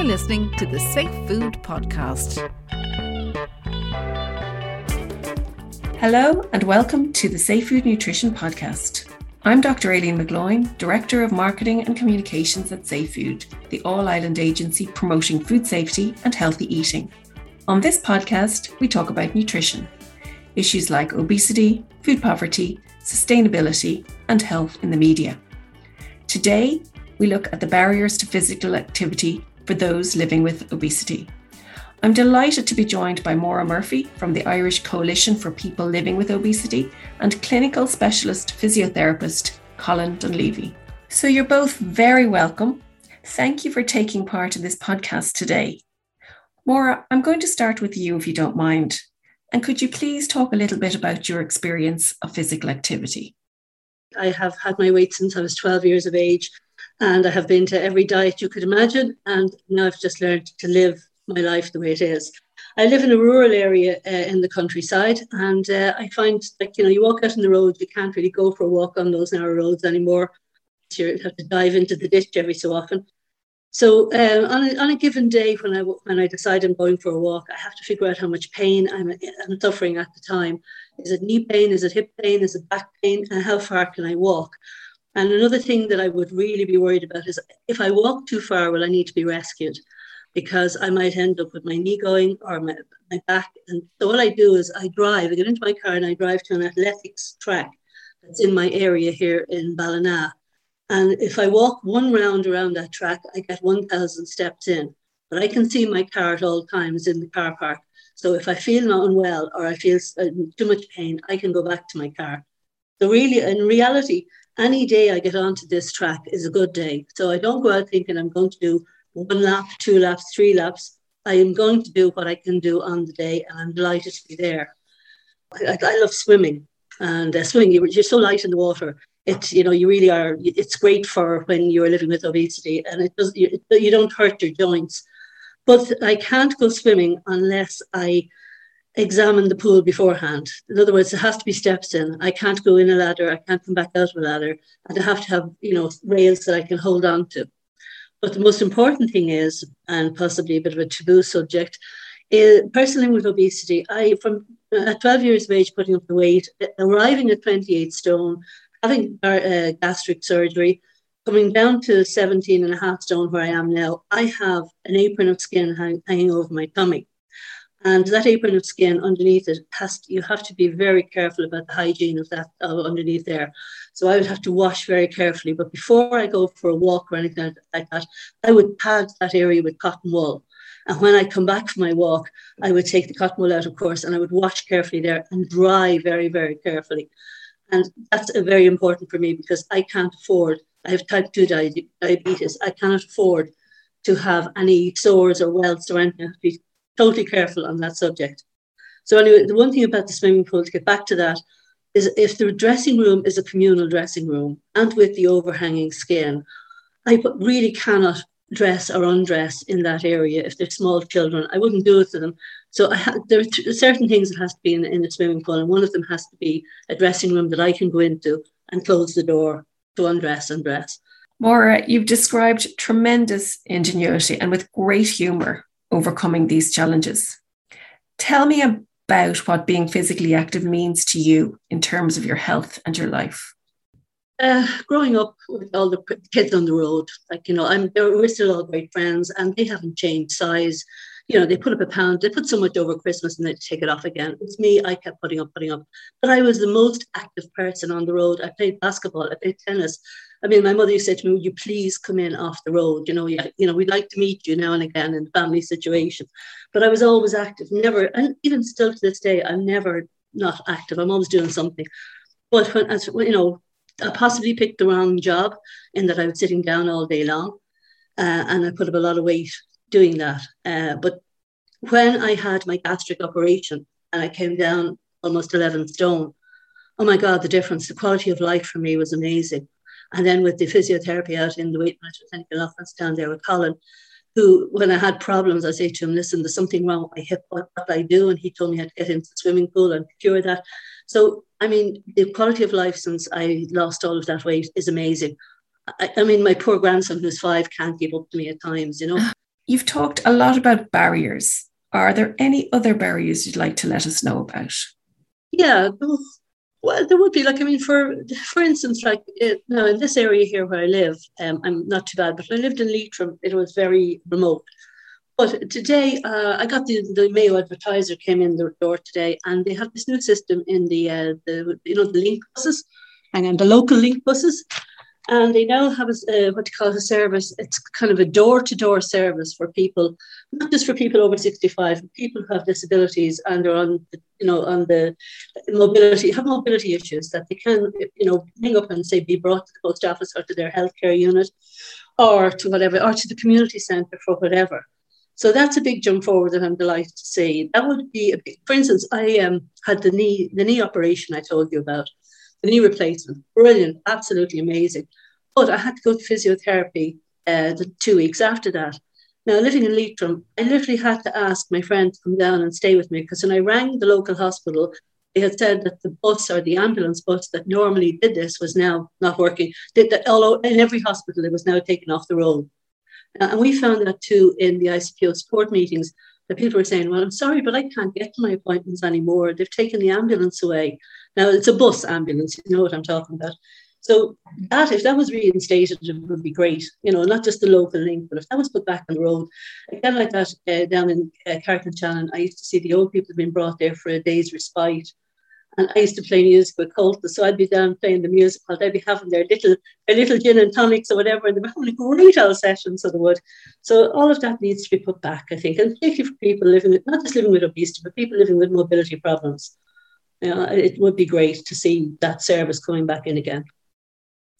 You're listening to the Safe Food Podcast. Hello, and welcome to the Safe Food Nutrition Podcast. I'm Dr. Aileen McGloin, Director of Marketing and Communications at Safe Food, the all island agency promoting food safety and healthy eating. On this podcast, we talk about nutrition, issues like obesity, food poverty, sustainability, and health in the media. Today, we look at the barriers to physical activity for those living with obesity. I'm delighted to be joined by Maura Murphy from the Irish Coalition for People Living with Obesity and clinical specialist physiotherapist Colin Dunlevy. So you're both very welcome. Thank you for taking part in this podcast today. Maura, I'm going to start with you if you don't mind. And could you please talk a little bit about your experience of physical activity? I have had my weight since I was 12 years of age, and I have been to every diet you could imagine. And now I've just learned to live my life the way it is. I live in a rural area uh, in the countryside, and uh, I find like you know, you walk out on the road, you can't really go for a walk on those narrow roads anymore. You have to dive into the ditch every so often. So um, on, a, on a given day, when I when I decide I'm going for a walk, I have to figure out how much pain I'm, I'm suffering at the time. Is it knee pain? Is it hip pain? Is it back pain? And how far can I walk? And another thing that I would really be worried about is if I walk too far, will I need to be rescued? Because I might end up with my knee going or my, my back. And so what I do is I drive, I get into my car and I drive to an athletics track that's in my area here in Ballina. And if I walk one round around that track, I get 1,000 steps in. But I can see my car at all times in the car park. So if I feel not unwell or I feel uh, too much pain, I can go back to my car. So really, in reality, any day I get onto this track is a good day. So I don't go out thinking I'm going to do one lap, two laps, three laps. I am going to do what I can do on the day, and I'm delighted to be there. I, I love swimming, and uh, swimming you're, you're so light in the water. It's you know you really are. It's great for when you're living with obesity, and it does you, you don't hurt your joints. But I can't go swimming unless I examine the pool beforehand. In other words, there has to be steps in. I can't go in a ladder. I can't come back out of a ladder. And I have to have, you know, rails that I can hold on to. But the most important thing is, and possibly a bit of a taboo subject, is personally with obesity. I, from at 12 years of age, putting up the weight, arriving at 28 stone, having uh, gastric surgery, coming down to 17 and a half stone where I am now, I have an apron of skin hang, hanging over my tummy. And that apron of skin underneath it has to, you have to be very careful about the hygiene of that uh, underneath there. So I would have to wash very carefully. But before I go for a walk or anything like that, I would pad that area with cotton wool. And when I come back from my walk, I would take the cotton wool out, of course, and I would wash carefully there and dry very, very carefully. And that's very important for me because I can't afford, I have type 2 diabetes, I cannot afford to have any sores or welts or anything. I have to be totally careful on that subject. So anyway, the one thing about the swimming pool, to get back to that, is if the dressing room is a communal dressing room and with the overhanging skin, I really cannot dress or undress in that area if they're small children. I wouldn't do it to them. So ha- there are t- certain things that has to be in, in the swimming pool, and one of them has to be a dressing room that I can go into and close the door to undress and dress. Maura, you've described tremendous ingenuity and with great humour overcoming these challenges. Tell me about what being physically active means to you in terms of your health and your life. Uh, growing up with all the kids on the road, like you know, I'm we're still all great friends, and they haven't changed size. You know, they put up a pound, they put so much over Christmas, and they take it off again. It's me. I kept putting up, putting up, but I was the most active person on the road. I played basketball, I played tennis, I mean, my mother used to say to me, "Would you please come in off the road? You know, you, you know, we'd like to meet you now and again in family situation." But I was always active, never, and even still to this day, I'm never not active. I'm always doing something. But when, as you know, I possibly picked the wrong job in that I was sitting down all day long, uh, and I put up a lot of weight doing that. Uh, but when I had my gastric operation and I came down almost 11 stone, oh my God, the difference, the quality of life for me was amazing. And then with the physiotherapy out in the weight management clinical office down there with Colin, who, when I had problems, I say to him, listen, there's something wrong with my hip, what, what I do? And he told me how to get into the swimming pool and cure that. So, I mean, the quality of life since I lost all of that weight is amazing. I, I mean, my poor grandson, who's five, can't keep up to me at times, you know. You've talked a lot about barriers. Are there any other barriers you'd like to let us know about? Yeah, well, there would be like I mean, for for instance, like it, now in this area here where I live, um, I'm not too bad, but I lived in Leitrim. It was very remote. But today, uh, I got the, the Mayo Advertiser came in the door today, and they have this new system in the uh, the you know the link buses, and then the local link buses, and they now have a, uh, what you call a service. It's kind of a door-to-door service for people, not just for people over 65, but people who have disabilities and are on, you know, on the mobility, have mobility issues that they can, you know, ring up and say be brought to the post office or to their healthcare unit, or to whatever, or to the community centre for whatever. So that's a big jump forward that I'm delighted to see. That would be a big, for instance, I um, had the knee the knee operation I told you about the knee replacement, brilliant, absolutely amazing. But I had to go to physiotherapy uh, the two weeks after that. Now, living in Leitrim, I literally had to ask my friend to come down and stay with me because when I rang the local hospital, they had said that the bus or the ambulance bus that normally did this was now not working. Did that, although in every hospital it was now taken off the road. Uh, and we found that too in the ICPO support meetings that people were saying, Well, I'm sorry, but I can't get to my appointments anymore. They've taken the ambulance away. Now it's a bus ambulance, you know what I'm talking about. So that if that was reinstated, it would be great. You know, not just the local link, but if that was put back on the road, again like that uh, down in uh, Carrick-on-Shannon, I used to see the old people being brought there for a day's respite. And I used to play music with Comhaltas, so I'd be down playing the music while they'd be having their little their little gin and tonics or whatever, and they were having a great old session, so they would. So all of that needs to be put back, I think, and particularly for people living with not just living with obesity, but people living with mobility problems. You know, it would be great to see that service coming back in again.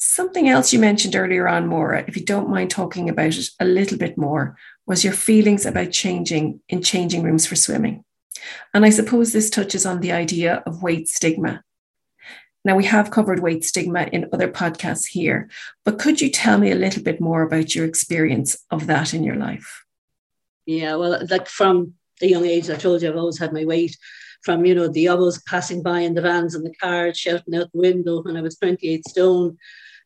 Something else you mentioned earlier on, Maura, if you don't mind talking about it a little bit more, was your feelings about changing in changing rooms for swimming. And I suppose this touches on the idea of weight stigma. Now, we have covered weight stigma in other podcasts here, but could you tell me a little bit more about your experience of that in your life? Yeah, well, like from the young age, I told you I've always had my weight from, you know, the others passing by in the vans and the cars, shouting out the window when I was 28 stone.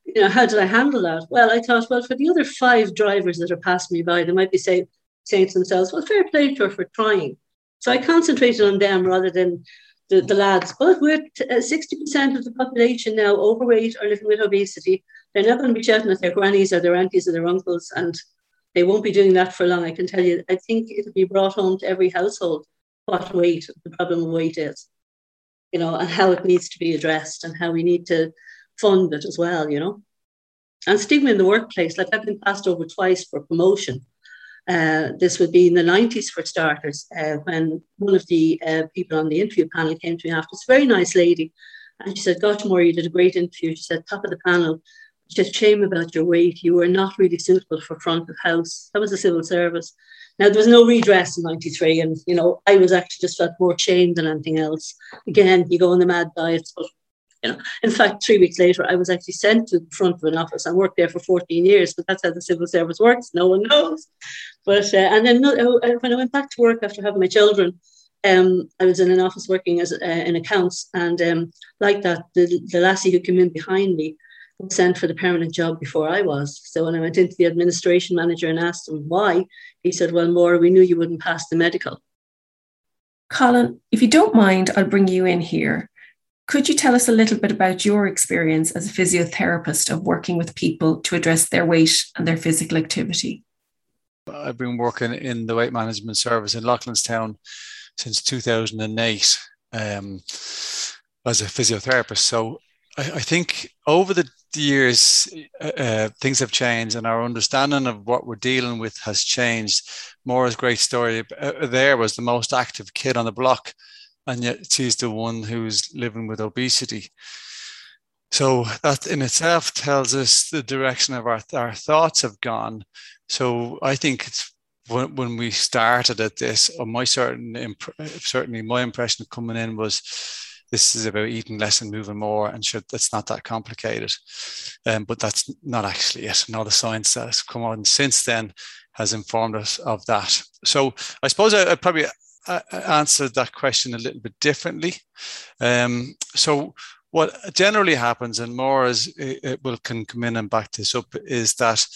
You know, how did I handle that? Well, I thought, well, for the other five drivers that are passing me by, they might be say, saying to themselves, well, fair play to her for trying. So I concentrated on them rather than the, the lads. But we're t- uh, 60% of the population now overweight or living with obesity. They're not going to be shouting at their grannies or their aunties or their uncles, and they won't be doing that for long. I can tell you. I think it'll be brought home to every household what weight, the problem of weight is, you know, and how it needs to be addressed and how we need to fund it as well, you know. And stigma in the workplace, like I've been passed over twice for promotion uh, this would be in the 90s for starters, uh, when one of the uh, people on the interview panel came to me after. It's a very nice lady. And she said, Gosh, you did a great interview. She said, Top of the panel. She said, Shame about your weight. You were not really suitable for front of house. That was the civil service. Now, there was no redress in 93. And, you know, I was actually just felt more shame than anything else. Again, you go on the mad diets, but you know, in fact, three weeks later, I was actually sent to the front of an office. I worked there for 14 years, but that's how the civil service works. No one knows. But uh, and then uh, when I went back to work after having my children, um, I was in an office working as uh, in accounts, and um, like that, the, the lassie who came in behind me was sent for the permanent job before I was. So when I went into the administration manager and asked him why, he said, "Well, Maura, we knew you wouldn't pass the medical." Colin, if you don't mind, I'll bring you in here. Could you tell us a little bit about your experience as a physiotherapist of working with people to address their weight and their physical activity? I've been working in the weight management service in Loughlinstown since 2008 um, as a physiotherapist. So I, I think over the years, uh, uh, things have changed and our understanding of what we're dealing with has changed. Maura's great story uh, there was the most active kid on the block and yet she's the one who's living with obesity. So that in itself tells us the direction of our, our thoughts have gone. So I think it's when, when we started at this, or my certain imp- certainly my impression coming in was this is about eating less and moving more, and sure, that's not that complicated. Um, but that's not actually it. And all the science that has come on since then has informed us of that. So I suppose I, I probably answered that question a little bit differently. Um, so what generally happens, and Maura as it will can come in and back this up, is that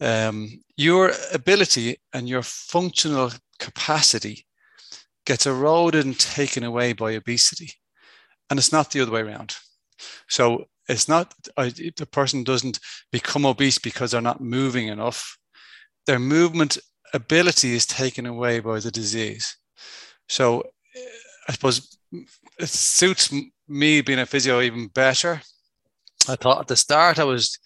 um, your ability and your functional capacity gets eroded and taken away by obesity. And it's not the other way around. So it's not uh, the person doesn't become obese because they're not moving enough. Their movement ability is taken away by the disease. So I suppose it suits me being a physio even better. I thought at the start I was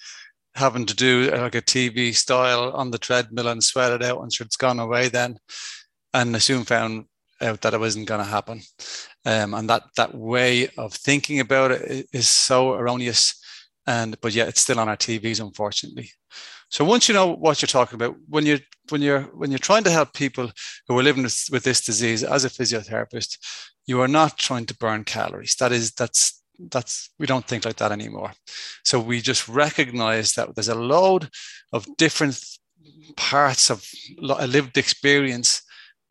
having to do like a TV style on the treadmill and sweat it out, and sure it's gone away then. And I soon found out that it wasn't going to happen. Um, and that that way of thinking about it is so erroneous. And but yet it's still on our TVs, unfortunately. So once you know what you're talking about, when you're when you're when you're trying to help people who are living with, with this disease as a physiotherapist, you are not trying to burn calories. That is that's that's we don't think like that anymore. So we just recognize that there's a load of different parts of a lived experience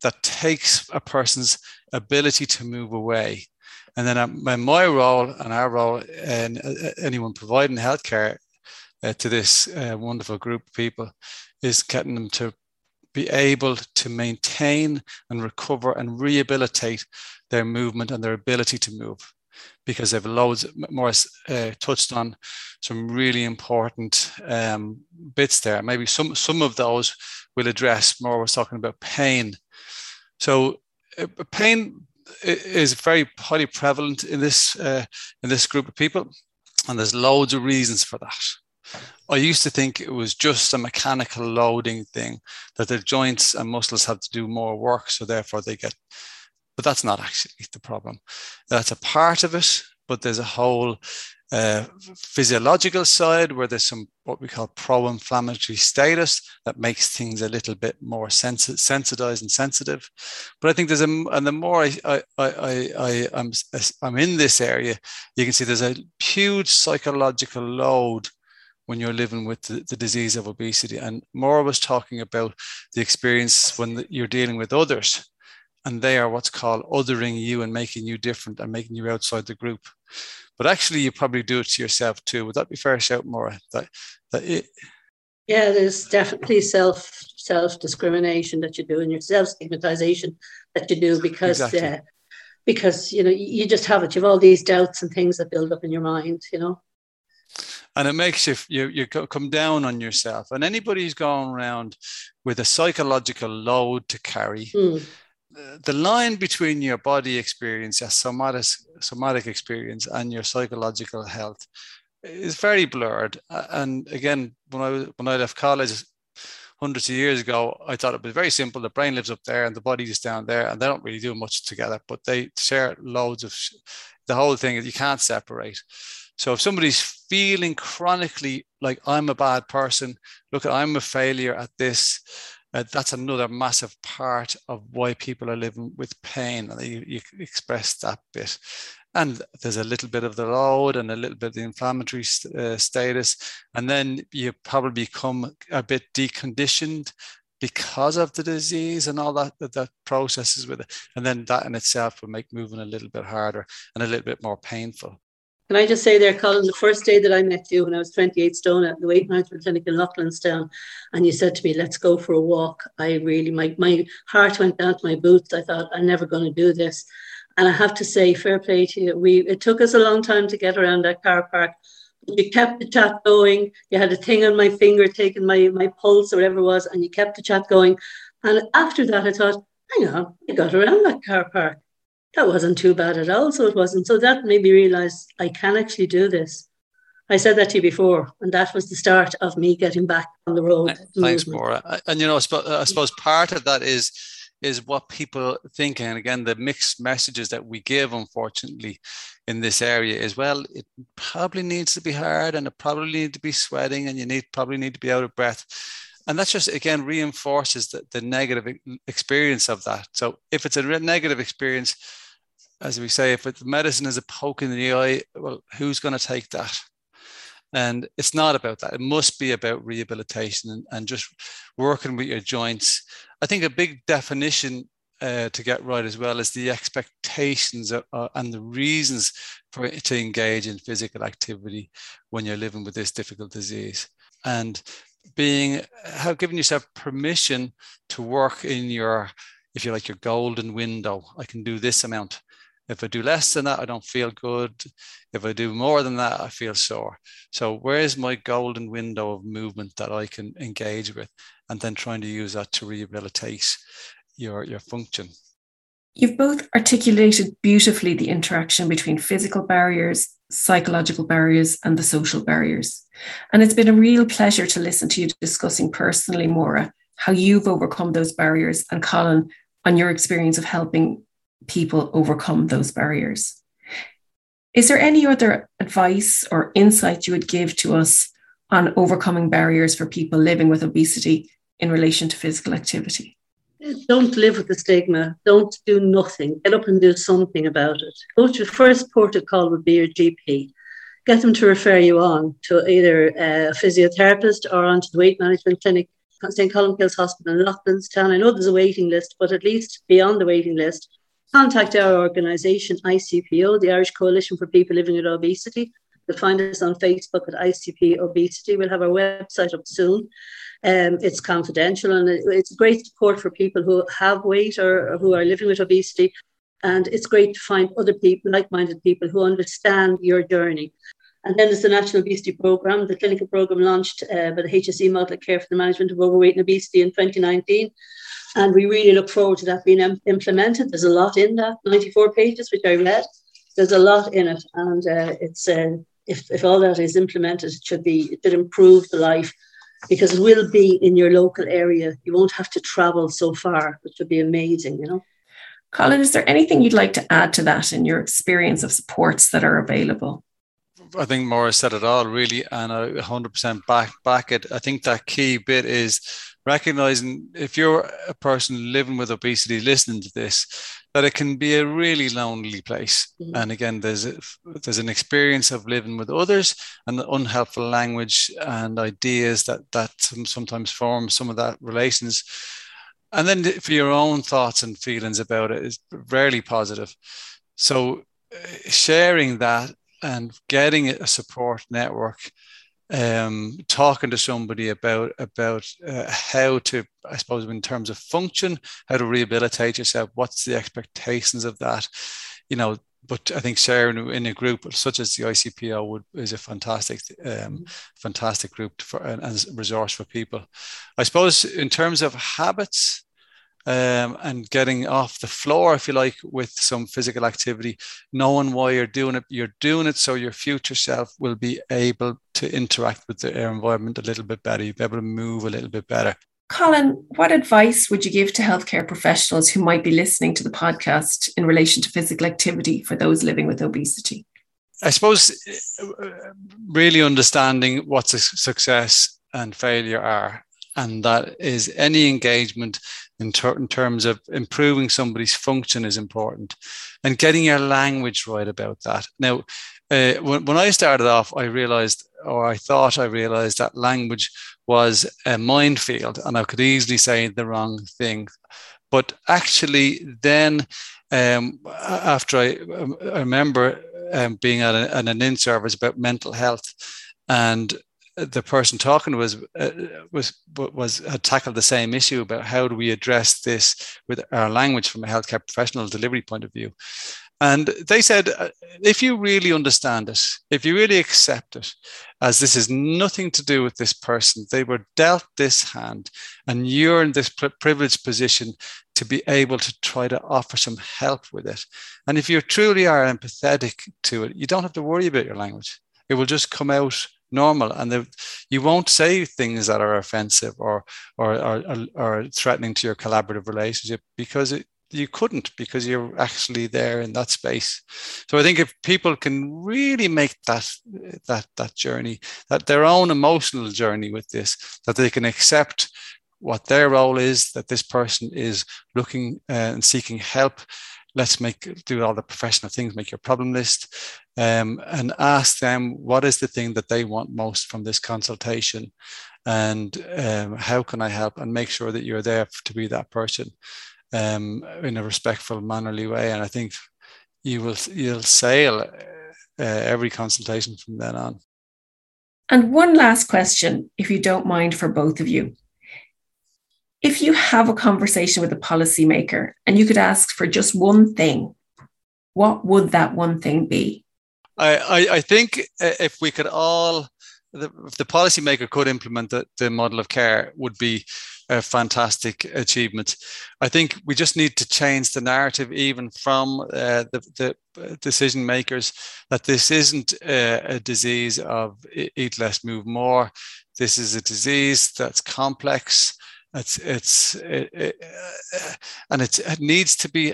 that takes a person's ability to move away. And then um, my role and our role and uh, anyone providing healthcare uh, to this uh, wonderful group of people is getting them to be able to maintain and recover and rehabilitate their movement and their ability to move. Because they've loads more uh, touched on some really important um, bits there. Maybe some some of those will address more we're talking about pain. So uh, pain is very highly prevalent in this uh, in this group of people and there's loads of reasons for that I used to think it was just a mechanical loading thing that the joints and muscles have to do more work, so therefore they get. But that's not actually the problem. That's a part of it, but there's a whole uh, physiological side where there's some what we call pro-inflammatory status that makes things a little bit more sensitized and sensitive. But I think there's a and the more I I I, I I'm I'm in this area, you can see there's a huge psychological load when you're living with the, the, disease of obesity. And Maura was talking about the experience when you're dealing with others, and they are what's called othering you and making you different and making you outside the group. But actually, you probably do it to yourself too. Would that be fair shout, Maura? That, that it, yeah, there's definitely self self discrimination that you do and your self stigmatization that you do because exactly. uh, because you know you just have it. You have all these doubts and things that build up in your mind. You know and it makes you, you you come down on yourself and anybody who's going around with a psychological load to carry mm. The line between your body experience your somatic somatic experience and your psychological health is very blurred and again when i when i left college hundreds of years ago, I thought it was very simple. The brain lives up there and the body is down there, and they don't really do much together, but they share loads of the whole thing. You can't separate. So if somebody's feeling chronically like I'm a bad person, look, I'm a failure at this, uh, that's another massive part of why people are living with pain. And you, you express that bit. And there's a little bit of the load and a little bit of the inflammatory uh, status. And then you probably become a bit deconditioned because of the disease and all that, that, that processes with it. And then that in itself will make moving a little bit harder and a little bit more painful. Can I just say there, Colin, the first day that I met you when I was 28 stone at the weight management clinic in Loughlinstown, and you said to me, let's go for a walk. I really, my, my heart went down to my boots. I thought, I'm never going to do this. And I have to say, fair play to you. We, it took us a long time to get around that car park. You kept the chat going. You had a thing on my finger taking my, my pulse or whatever it was, and you kept the chat going. And after that, I thought, hang on, I got around that car park that wasn't too bad at all. So it wasn't. So that made me realize I can actually do this. I said that to you before, and that was the start of me getting back on the road. Thanks, Maura. And you know, I suppose part of that is is what people think, and again, the mixed messages that we give, unfortunately, in this area is well, it probably needs to be hard, and it probably need to be sweating, and you need probably need to be out of breath and that just again reinforces the, the negative experience of that. So if it's a negative experience as we say if the medicine is a poke in the eye well who's going to take that? And it's not about that. It must be about rehabilitation and, and just working with your joints. I think a big definition uh, to get right as well is the expectations and the reasons for to engage in physical activity when you're living with this difficult disease. And being have given yourself permission to work in your if you like your golden window. I can do this amount. If i do less than that i don't feel good. If i do more than that i feel sore. So where is my golden window of movement that i can engage with? And then trying to use that to rehabilitate your your function. You've both articulated beautifully the interaction between physical barriers, psychological barriers, and the social barriers. And it's been a real pleasure to listen to you discussing personally, Maura, how you've overcome those barriers, and Colin, on your experience of helping people overcome those barriers. Is there any other advice or insight you would give to us on overcoming barriers for people living with obesity in relation to physical activity? Don't live with the stigma. Don't do nothing. Get up and do something about it. Go to first port of call would be your GP. Get them to refer you on to either uh, a physiotherapist or onto the weight management clinic, St. Columkille's Hospital in Loughlinstown. I know there's a waiting list, but at least beyond the waiting list, contact our organisation, ICPO, the Irish Coalition for People Living with Obesity. You'll find us on Facebook at ICP Obesity. We'll have our website up soon. Um, it's confidential and it's great support for people who have weight or, or who are living with obesity. And it's great to find other people, like minded people, who understand your journey. And then there's the National Obesity Programme, the clinical programme launched uh, by the HSE Model of Care for the Management of Overweight and Obesity in 2019. And we really look forward to that being im- implemented. There's a lot in that, 94 pages, which I read. There's a lot in it. And uh, it's uh, if, if all that is implemented, it should be, it should improve the life because it will be in your local area. You won't have to travel so far, which would be amazing, you know. Colin, is there anything you'd like to add to that in your experience of supports that are available? I think Maura said it all really, and I 100% back back it. I think that key bit is recognizing if you're a person living with obesity, listening to this, that it can be a really lonely place. Mm-hmm. And again, there's a, there's an experience of living with others and the unhelpful language and ideas that that sometimes form some of that relations. And then for your own thoughts and feelings about it is rarely positive. So sharing that and getting a support network um, talking to somebody about about uh, how to, I suppose, in terms of function, how to rehabilitate yourself. What's the expectations of that? You know, but I think sharing in a group such as the ICPO would, is a fantastic, um, mm-hmm. fantastic group for and, and resource for people. I suppose in terms of habits, um, and getting off the floor, if you like, with some physical activity, knowing why you're doing it. You're doing it so your future self will be able to interact with the environment a little bit better. You'll be able to move a little bit better. Colin, what advice would you give to healthcare professionals who might be listening to the podcast in relation to physical activity for those living with obesity? I suppose uh, really understanding what success and failure are and that is any engagement in, ter- in, terms of improving somebody's function is important and getting your language right about that. Now uh, when, when i started off i realized or i thought i realized that language was a minefield and i could easily say the wrong thing. But actually then um, after I, um, I remember um, being at, a, at an in service about mental health and the person talking was uh, was was had tackled the same issue about how do we address this with our language from a healthcare professional delivery point of view. And they said uh, if you really understand it if you really accept it as this is nothing to do with this person they were dealt this hand and you're in this privileged position to be able to try to offer some help with it. And if you truly are empathetic to it you don't have to worry about your language. It will just come out normal. And the, you won't say things that are offensive or, or or, or threatening to your collaborative relationship because it, you couldn't because you're actually there in that space. So i think if people can really make that that that journey that their own emotional journey with this that they can accept what their role is that this person is looking uh, and seeking help let's make do all the professional things make your problem list um, and ask them what is the thing that they want most from this consultation and um, how can i help and make sure that you're there to be that person um, in a respectful mannerly way and i think you will you'll sail uh, every consultation from then on And one last question, if you don't mind, for both of you. If you have a conversation with a policymaker and you could ask for just one thing, what would that one thing be? I, I, I think uh, if we could all, the, if the policymaker could implement the, the model of care, would be a fantastic achievement. I think we just need to change the narrative, even from uh, the, the, decision makers, that this isn't a, a, disease of eat less, move more. This is a disease that's complex. It's it's it, it, uh, and it needs to be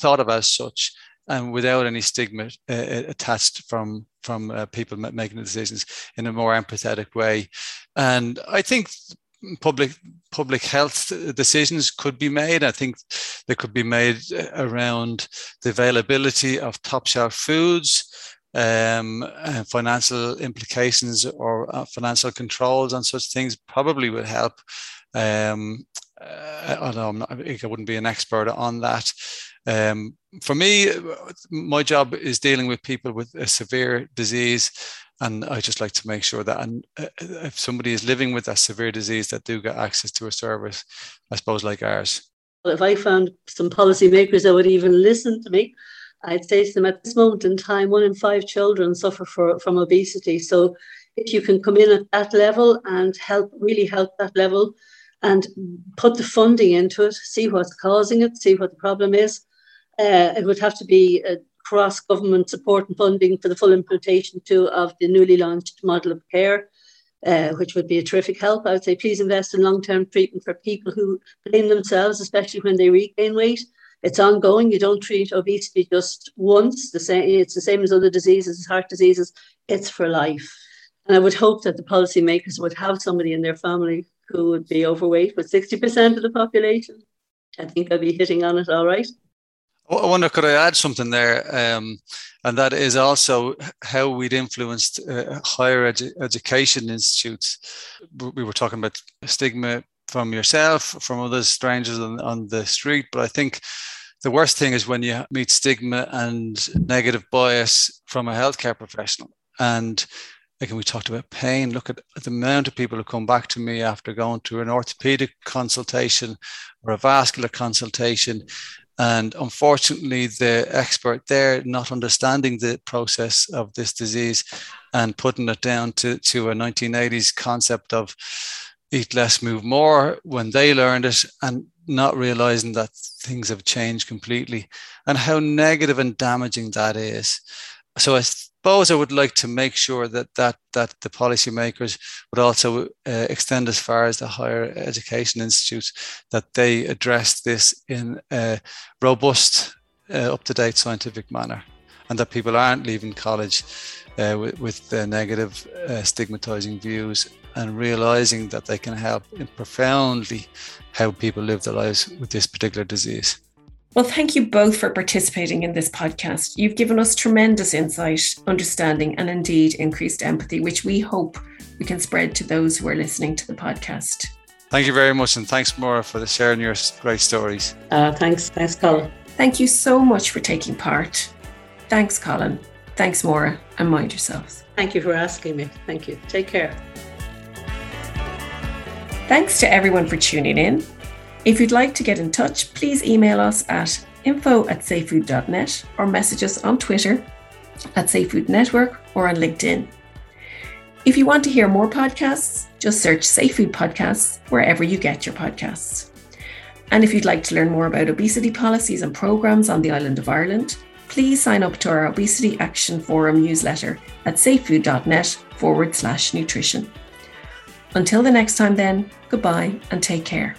thought of as such and without any stigma uh, attached from from uh, people making decisions in a more empathetic way. And I think public public health decisions could be made. I think they could be made around the availability of top shelf foods. Um, financial implications or uh, financial controls on such things probably would help. Um, uh, although not, i wouldn't be an expert on that. Um, for me, my job is dealing with people with a severe disease, and I just like to make sure that and uh, if somebody is living with a severe disease, that do get access to a service, I suppose, like ours. If I found some policymakers that would even listen to me, I'd say to them at this moment in time, one in five children suffer for, from obesity. So if you can come in at that level and help, really help that level, and put the funding into it, see what's causing it, see what the problem is, uh, it would have to be a cross government support and funding for the full implementation too of the newly launched model of care. Uh, which would be a terrific help. I would say please invest in long term treatment for people who blame themselves, especially when they regain weight. It's ongoing. You don't treat obesity just once. The same, it's the same as other diseases, heart diseases. It's for life. And I would hope that the policymakers would have somebody in their family who would be overweight, with 60% of the population. I think I'd be hitting on it all right. I wonder, could I add something there? Um, and that is also how we'd influenced uh, higher edu- education institutes. We were talking about stigma from yourself, from other strangers on, on the street, but I think the worst thing is when you meet stigma and negative bias from a healthcare professional. And like we talked about pain, look at the amount of people who come back to me after going to an orthopedic consultation or a vascular consultation and unfortunately, the expert there not understanding the process of this disease and putting it down to, to a 1980s concept of eat less, move more when they learned it and not realizing that things have changed completely and how negative and damaging that is. So I suppose I would like to make sure that that that the policymakers would also uh, extend as far as the higher education institutes that they address this in a robust, uh, up to date scientific manner, and that people aren't leaving college uh, with, with negative, uh, stigmatizing views and realizing that they can help profoundly how people live their lives with this particular disease. Well, thank you both for participating in this podcast. You've given us tremendous insight, understanding, and indeed increased empathy, which we hope we can spread to those who are listening to the podcast. Thank you very much, and thanks, Maura, for sharing your great stories. Uh, thanks, thanks, Colin. Thank you so much for taking part. Thanks, Colin. Thanks, Maura, and mind yourselves. Thank you for asking me. Thank you. Take care. Thanks to everyone for tuning in. If you'd like to get in touch, please email us at info at safefood.net or message us on Twitter at Safefood Network or on LinkedIn. If you want to hear more podcasts, just search Safe Food Podcasts wherever you get your podcasts. And if you'd like to learn more about obesity policies and programs on the island of Ireland, please sign up to our Obesity Action Forum newsletter at safefood.net forward slash nutrition. Until the next time, then, goodbye and take care.